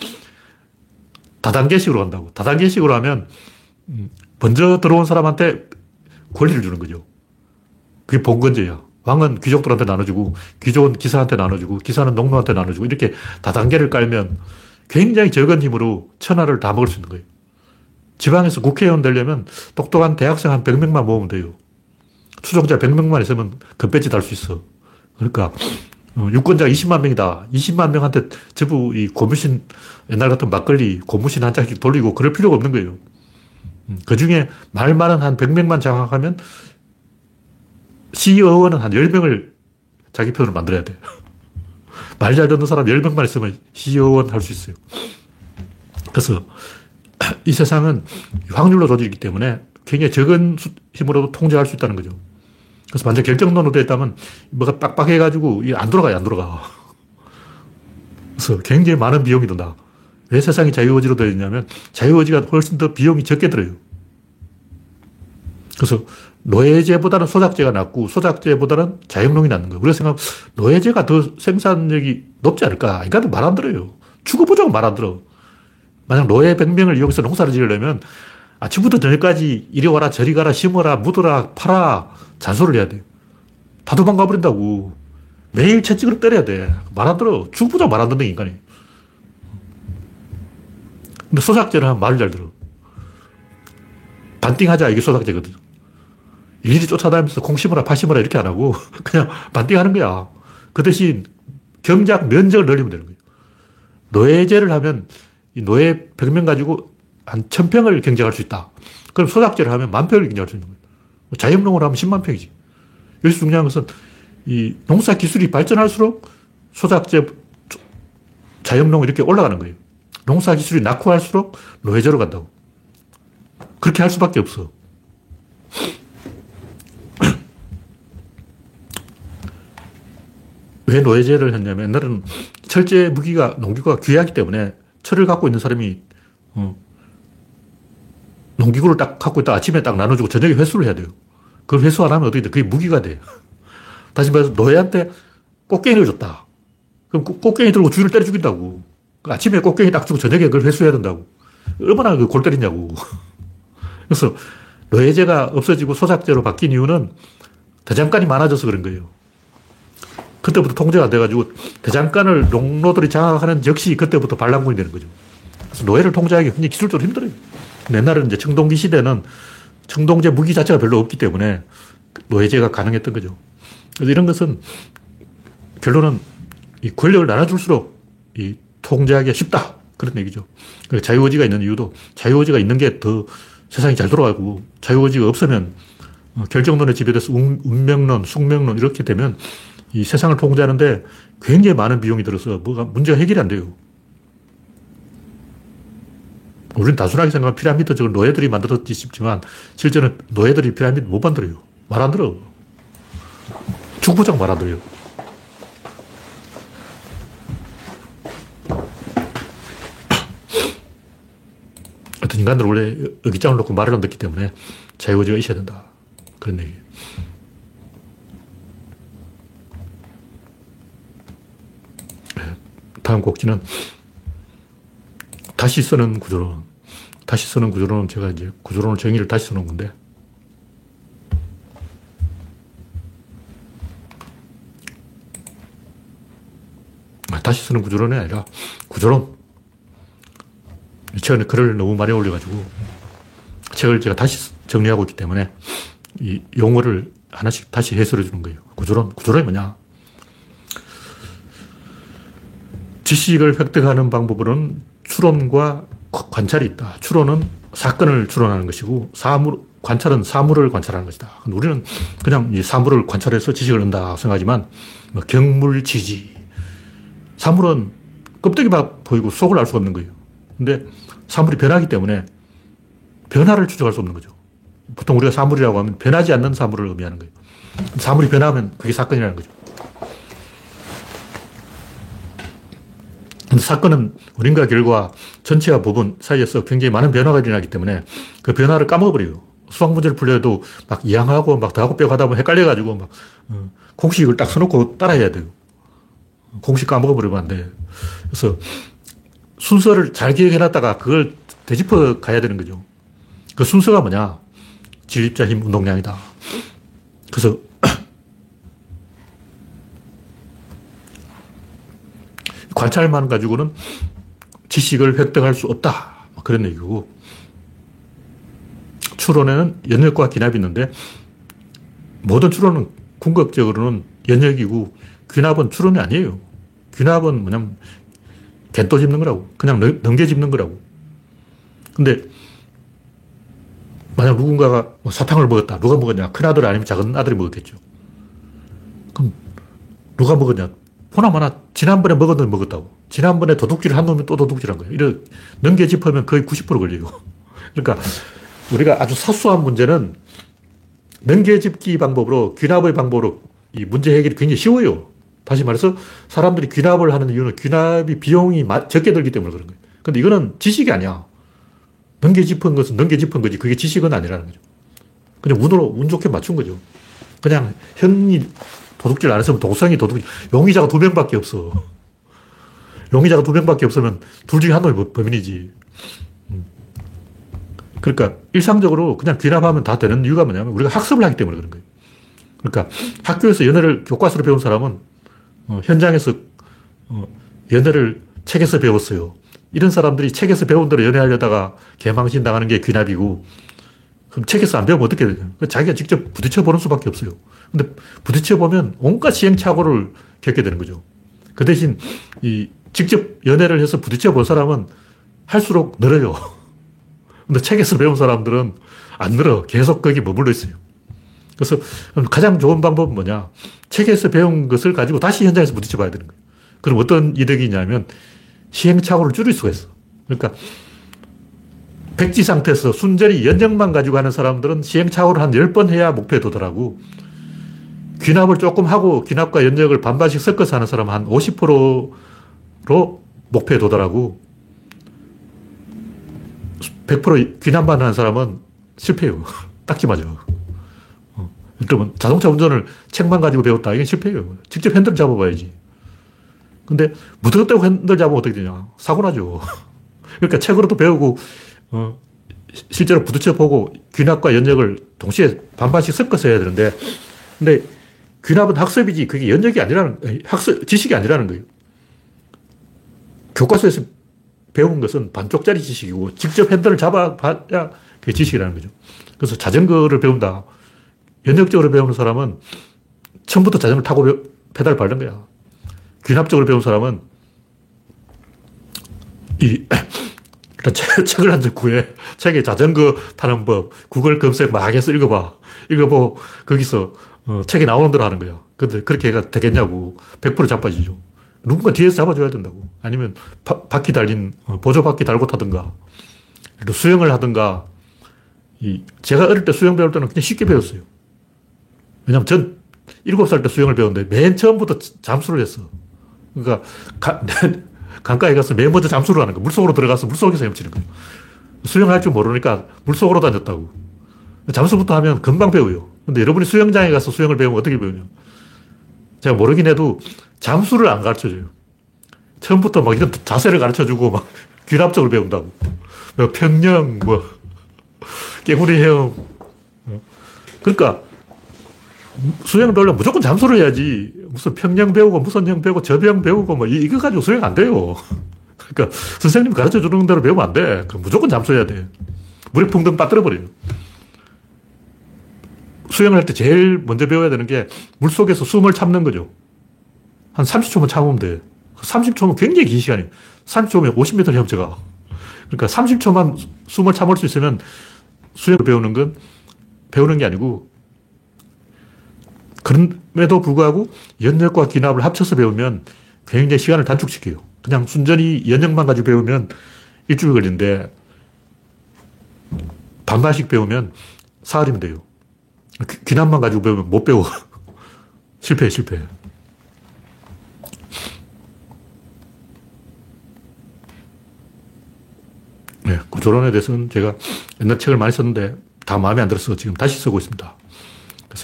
A: 다단계식으로 간다고. 다단계식으로 하면 음, 먼저 들어온 사람한테 권리를 주는 거죠. 그게 봉건제야. 왕은 귀족들한테 나눠주고, 귀족은 기사한테 나눠주고, 기사는 농노한테 나눠주고, 이렇게 다단계를 깔면 굉장히 적은 힘으로 천하를 다 먹을 수 있는 거예요. 지방에서 국회의원 되려면 똑똑한 대학생 한 100명만 모으면 돼요. 추종자 100명만 있으면 금배지 달 수 있어. 그러니까 어, 유권자 20만 명이다. 20만 명한테 전부 이 고무신, 옛날 같은 막걸리 고무신 한 장씩 돌리고 그럴 필요가 없는 거예요. 음, 그 중에 말 많은 한 100명만 장악하면 시의원은 한 10명을 자기 편으로 만들어야 돼. 말잘 듣는 사람 10명만 있으면 시의원 할 수 있어요. 그래서 이 세상은 확률로 조직이기 때문에 굉장히 적은 힘으로도 통제할 수 있다는 거죠. 그래서 완전 결정론으로 됐다면 뭐가 빡빡해가지고 안 돌아가요, 안 돌아가. 그래서 굉장히 많은 비용이 든다. 왜 세상이 자유의지로 되어 있냐면 자유의지가 훨씬 더 비용이 적게 들어요. 그래서 노예제보다는 소작제가 낫고 소작제보다는 자영농이 낫는 거예요. 그래서 생각 노예제가 더 생산력이 높지 않을까? 인간들 말 안 들어요. 죽어보자고 말 안 들어. 만약 노예 100명을 이용해서 농사를 지으려면 아침부터 저녁까지 이리 와라 저리 가라 심어라 묻어라 팔아 잔소리를 해야 돼요. 다 도망가 버린다고. 매일 채찍으로 때려야 돼. 말 안 들어. 죽보자 말안 듣는 인간이. 근데 소작제는 말을 잘 들어. 반띵하자 이게 소작제거든. 일일이 쫓아다니면서 콩 심어라 파 심어라 이렇게 안 하고 그냥 반띵하는 거야. 그 대신 경작 면적을 늘리면 되는 거예요. 노예제를 하면 이 노예 100명 가지고 한 1000평을 경쟁할 수 있다. 그럼 소작제를 하면 만 평을 경쟁할 수 있는 거예요. 자연농으로 하면 10만 평이지. 여기서 중요한 것은 이 농사 기술이 발전할수록 소작제, 자연농 이렇게 올라가는 거예요. 농사 기술이 낙후할수록 노예제로 간다고. 그렇게 할 수밖에 없어. 왜 노예제를 했냐면 옛날에는 철제 무기가 농기구가 귀하기 때문에 철을 갖고 있는 사람이 어, 농기구를 딱 갖고 있다 아침에 딱 나눠주고 저녁에 회수를 해야 돼요. 그걸 회수 안 하면 어떻게 돼? 그게 무기가 돼. 다시 말해서 노예한테 꽃갱이를 줬다. 그럼 꽃갱이 들고 주인을 때려 죽인다고. 그 아침에 꽃갱이 딱 주고 저녁에 그걸 회수해야 된다고. 얼마나 그골 때리냐고. 그래서 노예제가 없어지고 소작제로 바뀐 이유는 대장간이 많아져서 그런 거예요. 그때부터 통제가 돼가지고 대장간을 농노들이 장악하는 역시 그때부터 반란군이 되는 거죠. 그래서 노예를 통제하기 굉장히 기술적으로 힘들어요. 옛날에는 이제 청동기 시대는 청동제 무기 자체가 별로 없기 때문에 노예제가 가능했던 거죠. 그래서 이런 것은 결론은 이 권력을 나눠줄수록 이 통제하기가 쉽다. 그런 얘기죠. 자유의지가 있는 이유도 자유의지가 있는 게 더 세상이 잘 돌아가고 자유의지가 없으면 어, 결정론에 지배돼서 운명론, 숙명론 이렇게 되면 이 세상을 통제하는데 굉장히 많은 비용이 들어서 뭐가 문제가 해결이 안 돼요. 우리는 단순하게 생각하면 피라미드 저걸 노예들이 만들었지 싶지만 실제는 노예들이 피라미드 못 만들어요. 말 안 들어. 축구장 말 안 들어요. 어떤 인간들은 원래 의기장을 놓고 말을 안 듣기 때문에 자유의지가 있어야 된다. 그런 얘기예요. 다음 곡지는 다시 쓰는 구조론. 다시 쓰는 구조론은 제가 이제 구조론을 정의를 다시 쓰는 건데. 아, 다시 쓰는 구조론이 아니라 구조론. 최근에 글을 너무 많이 올려가지고 책을 제가 다시 정리하고 있기 때문에 이 용어를 하나씩 다시 해설해 주는 거예요. 구조론. 구조론이 뭐냐? 지식을 획득하는 방법으로는 추론과 관찰이 있다. 추론은 사건을 추론하는 것이고 사물, 관찰은 사물을 관찰하는 것이다. 우리는 그냥 이 사물을 관찰해서 지식을 얻는다 생각하지만 뭐 경물지지. 사물은 껍데기만 보이고 속을 알 수가 없는 거예요. 근데 사물이 변하기 때문에 변화를 추적할 수 없는 거죠. 보통 우리가 사물이라고 하면 변하지 않는 사물을 의미하는 거예요. 사물이 변하면 그게 사건이라는 거죠. 근데 사건은 원인과 결과, 전체와 부분 사이에서 굉장히 많은 변화가 일어나기 때문에 그 변화를 까먹어버려요. 수학 문제를 풀려도 막 이양하고 막 더하고 빼고 하다 보면 헷갈려가지고 막 어, 공식을 딱 써놓고 따라해야 돼요. 공식 까먹어버리면 안 돼. 그래서 순서를 잘 기억해놨다가 그걸 되짚어 가야 되는 거죠. 그 순서가 뭐냐? 진립자 힘 운동량이다. 그래서 관찰만 가지고는 지식을 획득할 수 없다. 뭐 그런 얘기고. 추론에는 연역과 기납이 있는데 모든 추론은 궁극적으로는 연역이고 귀납은 추론이 아니에요. 귀납은 뭐냐면 갯도 짚는 거라고. 그냥 넘겨 짚는 거라고. 근데 만약 누군가가 뭐 사탕을 먹었다. 누가 먹었냐? 큰 아들 아니면 작은 아들이 먹었겠죠. 그럼 누가 먹었냐? 보나마나 지난번에 놈 먹었다고. 지난번에 도둑질을 한 놈이 또 도둑질한 거예요. 이런 넘겨 짚으면 거의 90% 걸려요. 그러니까 우리가 아주 사소한 문제는 넘겨 짚기 방법으로 귀납의 방법으로 이 문제 해결이 굉장히 쉬워요. 다시 말해서 사람들이 귀납을 하는 이유는 귀납이 비용이 적게 들기 때문에 그런 거예요. 근데 이거는 지식이 아니야. 넘겨 짚은 것은 넘겨 짚은 거지. 그게 지식은 아니라는 거죠. 그냥 운으로, 운 좋게 맞춘 거죠. 그냥 현이 도둑질 안 했으면 도성이 도둑질. 용의자가 두 명밖에 없어. 용의자가 두 명밖에 없으면 둘 중에 한 놈이 뭐 범인이지. 음. 그러니까 일상적으로 그냥 귀납하면 다 되는 이유가 뭐냐면 우리가 학습을 하기 때문에 그런 거예요. 그러니까 학교에서 연애를 교과서로 배운 사람은 어, 현장에서 어, 연애를 책에서 배웠어요. 이런 사람들이 책에서 배운 대로 연애하려다가 개망신 당하는 게 귀납이고 그럼 책에서 안 배우면 어떻게 되냐. 자기가 직접 부딪혀 보는 수밖에 없어요. 근데 부딪혀 보면 온갖 시행착오를 겪게 되는 거죠. 그 대신 이 직접 연애를 해서 부딪혀 본 사람은 할수록 늘어요. 근데 책에서 배운 사람들은 안 늘어. 계속 거기 머물러 있어요. 그래서 가장 좋은 방법은 뭐냐. 책에서 배운 것을 가지고 다시 현장에서 부딪혀 봐야 되는 거예요. 그럼 어떤 이득이 있냐면 시행착오를 줄일 수가 있어. 그러니까 백지 상태에서 순전히 연정만 가지고 하는 사람들은 시행착오를 한 10번 해야 목표에 도달하고 귀납을 조금 하고 귀납과 연역을 반반씩 섞어서 하는 사람은 한 50%로 목표에 도달하고 100% 귀납만 하는 사람은 실패해요. 딱지 맞아. 어. 그러면 자동차 운전을 책만 가지고 배웠다. 이건 실패해요. 직접 핸들 잡아봐야지. 근데 무턱대고 핸들 잡으면 어떻게 되냐. 사고 나죠. 그러니까 책으로도 배우고, 어, 실제로 부딪혀 보고 귀납과 연역을 동시에 반반씩 섞어서 해야 되는데, 근데 귀납은 학습이지 그게 연역이 아니라는, 학습, 지식이 아니라는 거예요. 교과서에서 배운 것은 반쪽짜리 지식이고 직접 핸들을 잡아봐야 그게 지식이라는 거죠. 그래서 자전거를 배운다. 연역적으로 배우는 사람은 처음부터 자전거 타고 페달 밟는 거야. 귀납적으로 배운 사람은 이 책, 책을 한적 구해. 책에 자전거 타는 법, 구글 검색 막 해서 읽어봐. 읽어보고 거기서 어, 책에 나오는 대로 하는 거야. 근데 그렇게 해가 되겠냐고. 100% 자빠지죠. 누군가 뒤에서 잡아줘야 된다고. 아니면 바, 바퀴 달린 어, 보조 바퀴 달고 타든가. 수영을 하든가. 이 제가 어릴 때 수영 배울 때는 그냥 쉽게 배웠어요. 왜냐면 전 7살 때 수영을 배웠는데 맨 처음부터 잠수를 했어. 그러니까 가, 강가에 가서 맨 먼저 잠수를 하는 거. 물속으로 들어가서 물속에서 헤엄치는 거예요. 수영할 줄 모르니까 물속으로 다녔다고. 잠수부터 하면 금방 배워요. 근데 여러분이 수영장에 가서 수영을 배우면 어떻게 배우냐. 제가 모르긴 해도 잠수를 안 가르쳐 줘요. 처음부터 막 이런 자세를 가르쳐 주고 막 귀납적으로 배운다고. 뭐 평영, 뭐, 깨구리 헤엄. 그러니까 수영 배우려면 무조건 잠수를 해야지. 무슨 평영 배우고 무슨 형 배우고 저병 배우고 뭐 이거 가지고 수영 안 돼요. 그러니까 선생님 가르쳐 주는 대로 배우면 안 돼. 그럼 무조건 잠수해야 돼. 물에 붕덩 빠뜨려 버려요. 수영을 할 때 제일 먼저 배워야 되는 게 물속에서 숨을 참는 거죠. 한 30초만 참으면 돼. 30초면 굉장히 긴 시간이에요. 30초면 50m 헤엄쳐가. 그러니까 30초만 숨을 참을 수 있으면 수영을 배우는 건 배우는 게 아니고 그럼에도 불구하고 연역과 기납을 합쳐서 배우면 굉장히 시간을 단축시켜요. 그냥 순전히 연역만 가지고 배우면 일주일 걸리는데 반반씩 배우면 사흘이면 돼요. 귀납만 가지고 배우면 못 배워. 실패, 실패. 네, 구조론에 대해서는 제가 옛날 책을 많이 썼는데 다 마음에 안 들어서 지금 다시 쓰고 있습니다.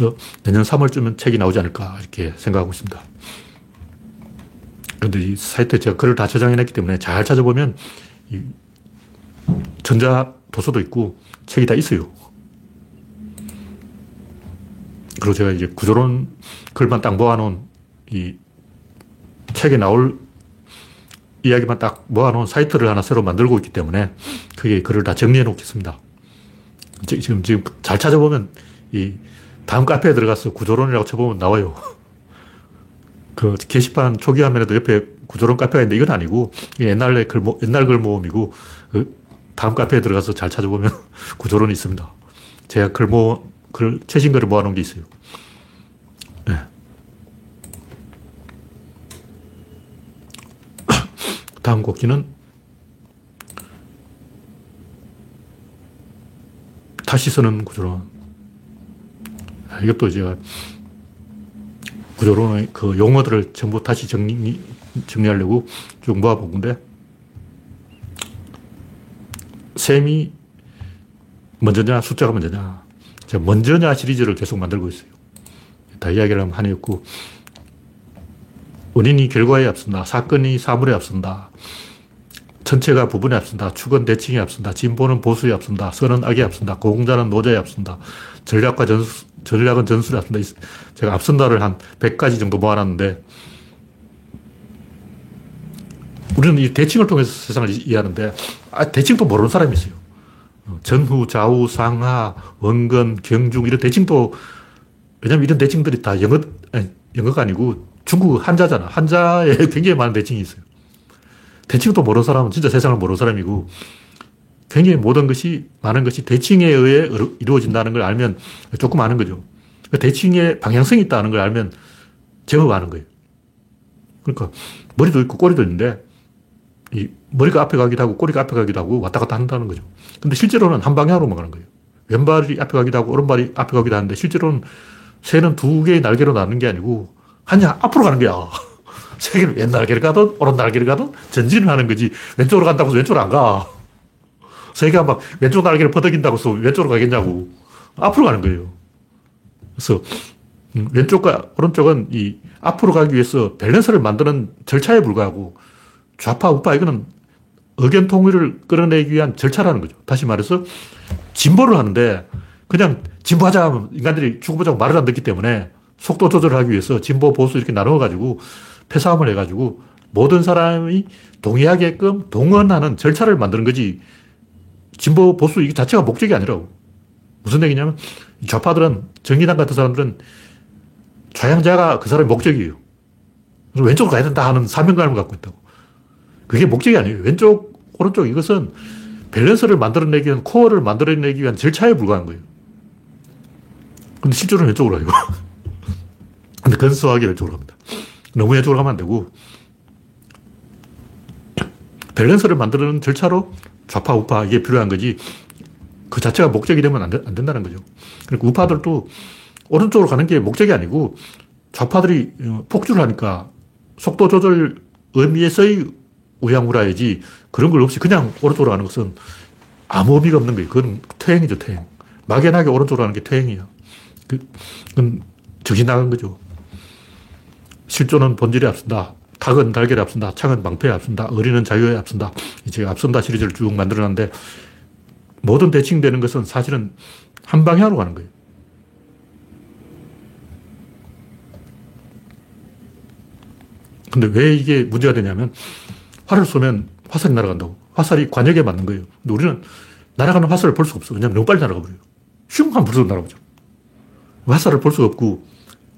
A: 그래서 내년 3월쯤은 책이 나오지 않을까 이렇게 생각하고 있습니다. 그런데 이 사이트에 제가 글을 다 저장해놨기 때문에 잘 찾아보면 전자 도서도 있고 책이 다 있어요. 그리고 제가 이제 구조론 글만 딱 모아놓은 이 책에 나올 이야기만 딱 모아놓은 사이트를 하나 새로 만들고 있기 때문에 그게 글을 다 정리해 놓겠습니다. 지금, 지금 잘 찾아보면 이 다음 카페에 들어가서 구조론이라고 쳐보면 나와요. 그 게시판 초기 화면에도 옆에 구조론 카페가 있는데 이건 아니고 옛날에 글, 옛날 글 모음이고 그 다음 카페에 들어가서 잘 찾아보면 구조론이 있습니다. 제가 글 모, 글, 최신 글을 모아놓은 게 있어요. 네. 다음 곡기는 다시 쓰는 구조론. 아, 이것도 제가 구조론의 그 용어들을 전부 다시 정리, 정리하려고 쭉 모아본 건데, 셈이 먼저냐, 숫자가 먼저냐. 제가 먼저냐 시리즈를 계속 만들고 있어요. 다 이야기를 하면 한이었고, 원인이 결과에 앞선다. 사건이 사물에 앞선다. 전체가 부분에 앞선다. 축은 대칭에 앞선다. 진보는 보수에 앞선다. 선은 악에 앞선다. 공자는 노자에 앞선다. 전략과 전수, 전략은 전술에 앞선다. 제가 앞선다를 한 100가지 정도 모아놨는데, 우리는 이 대칭을 통해서 세상을 이해하는데, 아, 대칭도 모르는 사람이 있어요. 어, 전후, 좌우, 상하, 원근, 경중, 이런 대칭도, 왜냐면 이런 대칭들이 다 영어, 아니, 영어가 아니고 중국 한자잖아. 한자에 굉장히 많은 대칭이 있어요. 대칭도 모르는 사람은 진짜 세상을 모르는 사람이고 굉장히 모든 것이 많은 것이 대칭에 의해 이루어진다는 걸 알면 조금 아는 거죠. 그 대칭에 방향성이 있다는 걸 알면 제법 아는 거예요. 그러니까 머리도 있고 꼬리도 있는데 이 머리가 앞에 가기도 하고 꼬리가 앞에 가기도 하고 왔다 갔다 한다는 거죠. 근데 실제로는 한 방향으로만 가는 거예요. 왼발이 앞에 가기도 하고 오른발이 앞에 가기도 하는데 실제로는 새는 두 개의 날개로 나는 게 아니고 한양 앞으로 가는 거야. 새 개는 왼 날개를 가든 오른 날개를 가든 전진을 하는 거지 왼쪽으로 간다고 해서 왼쪽으로 안 가. 새 개가 막 왼쪽 날개를 퍼덕인다고 해서 왼쪽으로 가겠냐고. 앞으로 가는 거예요. 그래서 음, 왼쪽과 오른쪽은 이 앞으로 가기 위해서 밸런스를 만드는 절차에 불과하고 좌파, 우파 이거는 의견 통일을 끌어내기 위한 절차라는 거죠. 다시 말해서 진보를 하는데 그냥 진보하자 하면 인간들이 죽어보자고 말을 안 듣기 때문에 속도 조절을 하기 위해서 진보, 보수 이렇게 나눠 가지고 패싸움을 해가지고 모든 사람이 동의하게끔 동원하는 절차를 만드는 거지 진보, 보수 이게 자체가 목적이 아니라고. 무슨 얘기냐면 좌파들은 정의당 같은 사람들은 좌양자가 그 사람의 목적이에요. 그래서 왼쪽으로 가야 된다 하는 사명감을 갖고 있다고. 그게 목적이 아니에요. 왼쪽, 오른쪽 이것은 밸런스를 만들어내기 위한, 코어를 만들어내기 위한 절차에 불과한 거예요. 근데 실제로는 왼쪽으로 가요. 근데 근소하게 왼쪽으로 갑니다. 너무 왼쪽으로 가면 안 되고, 밸런스를 만드는 절차로 좌파, 우파 이게 필요한 거지, 그 자체가 목적이 되면 안, 되, 안 된다는 거죠. 그리고 우파들도 오른쪽으로 가는 게 목적이 아니고 좌파들이 어, 폭주를 하니까 속도 조절 의미에서의 우양우라야지 그런 걸 없이 그냥 오른쪽으로 가는 것은 아무 의미가 없는 거예요. 그건 퇴행이죠, 퇴행. 막연하게 오른쪽으로 가는 게 퇴행이야. 그, 그건 정신 나간 거죠. 실존은 본질에 앞선다. 닭은 달걀에 앞선다. 창은 방패에 앞선다. 어린은 자유에 앞선다. 이제 앞선다 시리즈를 쭉 만들어놨는데 모든 대칭되는 것은 사실은 한 방향으로 가는 거예요. 근데 왜 이게 문제가 되냐면 활을 쏘면 화살이 날아간다고. 화살이 관역에 맞는 거예요. 근데 우리는 날아가는 화살을 볼 수가 없어. 왜냐면 너무 빨리 날아가 버려요. 슝 하면 불서 날아가죠. 화살을 볼 수가 없고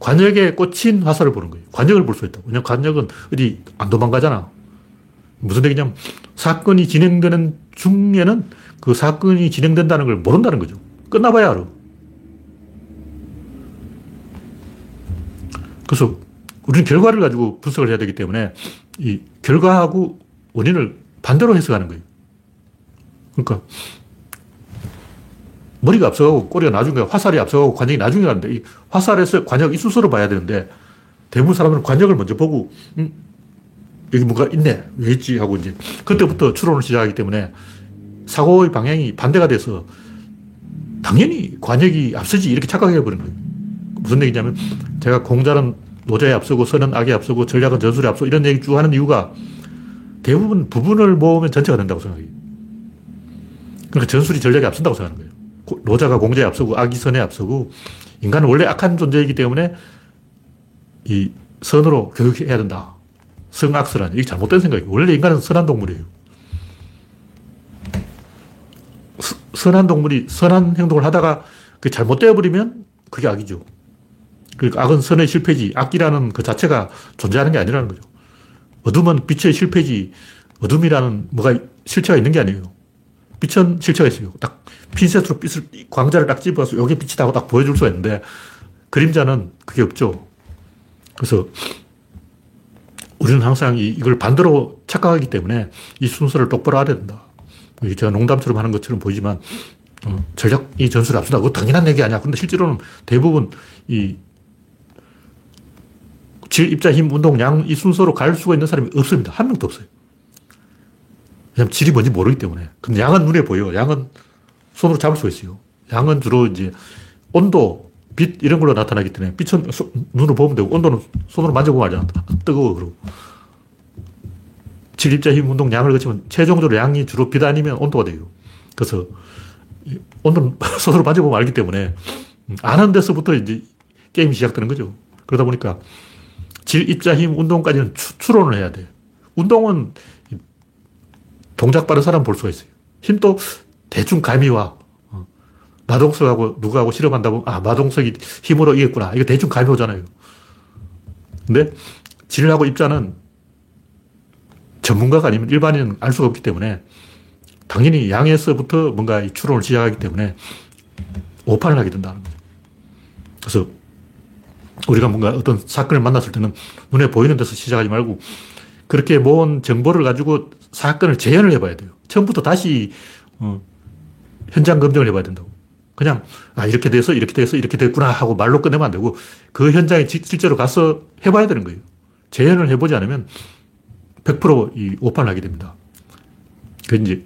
A: 관역에 꽂힌 화살을 보는 거예요. 관역을 볼 수 있다고. 왜냐면 관역은 어디 안 도망가잖아. 무슨 얘기냐면 사건이 진행되는 중에는 그 사건이 진행된다는 걸 모른다는 거죠. 끝나봐야 알아. 그래서 우리는 결과를 가지고 분석을 해야 되기 때문에 이 결과하고 원인을 반대로 해석하는 거예요. 그러니까 머리가 앞서가고 꼬리가 나중에 화살이 앞서가고 관역이 나중에 가는데 이 화살에서 관역 이 순서로 봐야 되는데 대부분 사람들은 관역을 먼저 보고 음, 여기 뭔가 있네 왜 있지 하고 이제 그때부터 추론을 시작하기 때문에 사고의 방향이 반대가 돼서 당연히 관역이 앞서지 이렇게 착각해 버리는 거예요. 무슨 얘기냐면 제가 공자는 노자에 앞서고 선은 악에 앞서고 전략은 전술에 앞서 이런 얘기 쭉 하는 이유가 대부분 부분을 모으면 전체가 된다고 생각해요. 그러니까 전술이 전략에 앞선다고 생각하는 거예요. 노자가 공자에 앞서고 악이 선에 앞서고 인간은 원래 악한 존재이기 때문에 이 선으로 교육해야 된다. 성악설한 이게 잘못된 생각이에요. 원래 인간은 선한 동물이에요. 선한 동물이 선한 행동을 하다가 그 잘못되어 버리면 그게 악이죠. 그러니까 악은 선의 실패지, 악이라는 그 자체가 존재하는 게 아니라는 거죠. 어둠은 빛의 실패지, 어둠이라는 뭐가 실체가 있는 게 아니에요. 빛은 실체가 있어요. 딱 핀셋으로 빛을, 광자를 딱 집어서 여기 빛이다 하고 딱 보여줄 수가 있는데, 그림자는 그게 없죠. 그래서 우리는 항상 이 걸 반대로 착각하기 때문에 이 순서를 똑바로 알아야 된다. 제가 농담처럼 하는 것처럼 보이지만, 어, 전략이 전술을 앞선다. 그거 당연한 얘기 아니야. 근데 실제로는 대부분 이 질, 입자, 힘, 운동, 양 이 순서로 갈 수가 있는 사람이 없습니다. 한 명도 없어요. 왜냐면 질이 뭔지 모르기 때문에. 근데 양은 눈에 보여. 양은 손으로 잡을 수가 있어요. 양은 주로 이제 온도, 빛 이런 걸로 나타나기 때문에 빛은 소, 눈으로 보면 되고 온도는 손으로 만져보면 알잖아. 뜨거워. 그러고. 질, 입자, 힘, 운동, 양을 거치면 최종적으로 양이 주로 빛 아니면 온도가 돼요. 그래서 온도는 손으로 만져보면 알기 때문에 아는 데서부터 이제 게임이 시작되는 거죠. 그러다 보니까 질, 입자, 힘, 운동까지는 추, 추론을 해야 돼요. 운동은 동작 빠른 사람 볼 수가 있어요. 힘도 대충 감이 와. 어. 마동석하고 누구하고 실험한다 보면, 아, 마동석이 힘으로 이겼구나. 이거 대충 감이 오잖아요. 근데 질하고 입자는 전문가가 아니면 일반인은 알 수가 없기 때문에 당연히 양에서부터 뭔가 이 추론을 시작하기 때문에 오판을 하게 된다는 거죠. 그래서 우리가 뭔가 어떤 사건을 만났을 때는 눈에 보이는 데서 시작하지 말고 그렇게 모은 정보를 가지고 사건을 재현을 해봐야 돼요. 처음부터 다시 어, 현장 검증을 해봐야 된다고. 그냥 아 이렇게 돼서 이렇게 돼서 이렇게 됐구나 하고 말로 끝내면 안 되고 그 현장에 실제로 가서 해봐야 되는 거예요. 재현을 해보지 않으면 100%이 오판을 하게 됩니다. 그 이제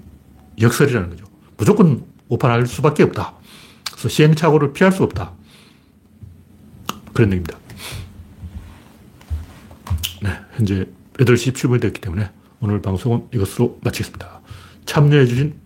A: 역설이라는 거죠. 무조건 오판할 수밖에 없다. 그래서 시행착오를 피할 수 없다. 그런 얘기입니다. 네, 현재 8시 17분이 됐기 때문에 오늘 방송은 이것으로 마치겠습니다. 참여해주신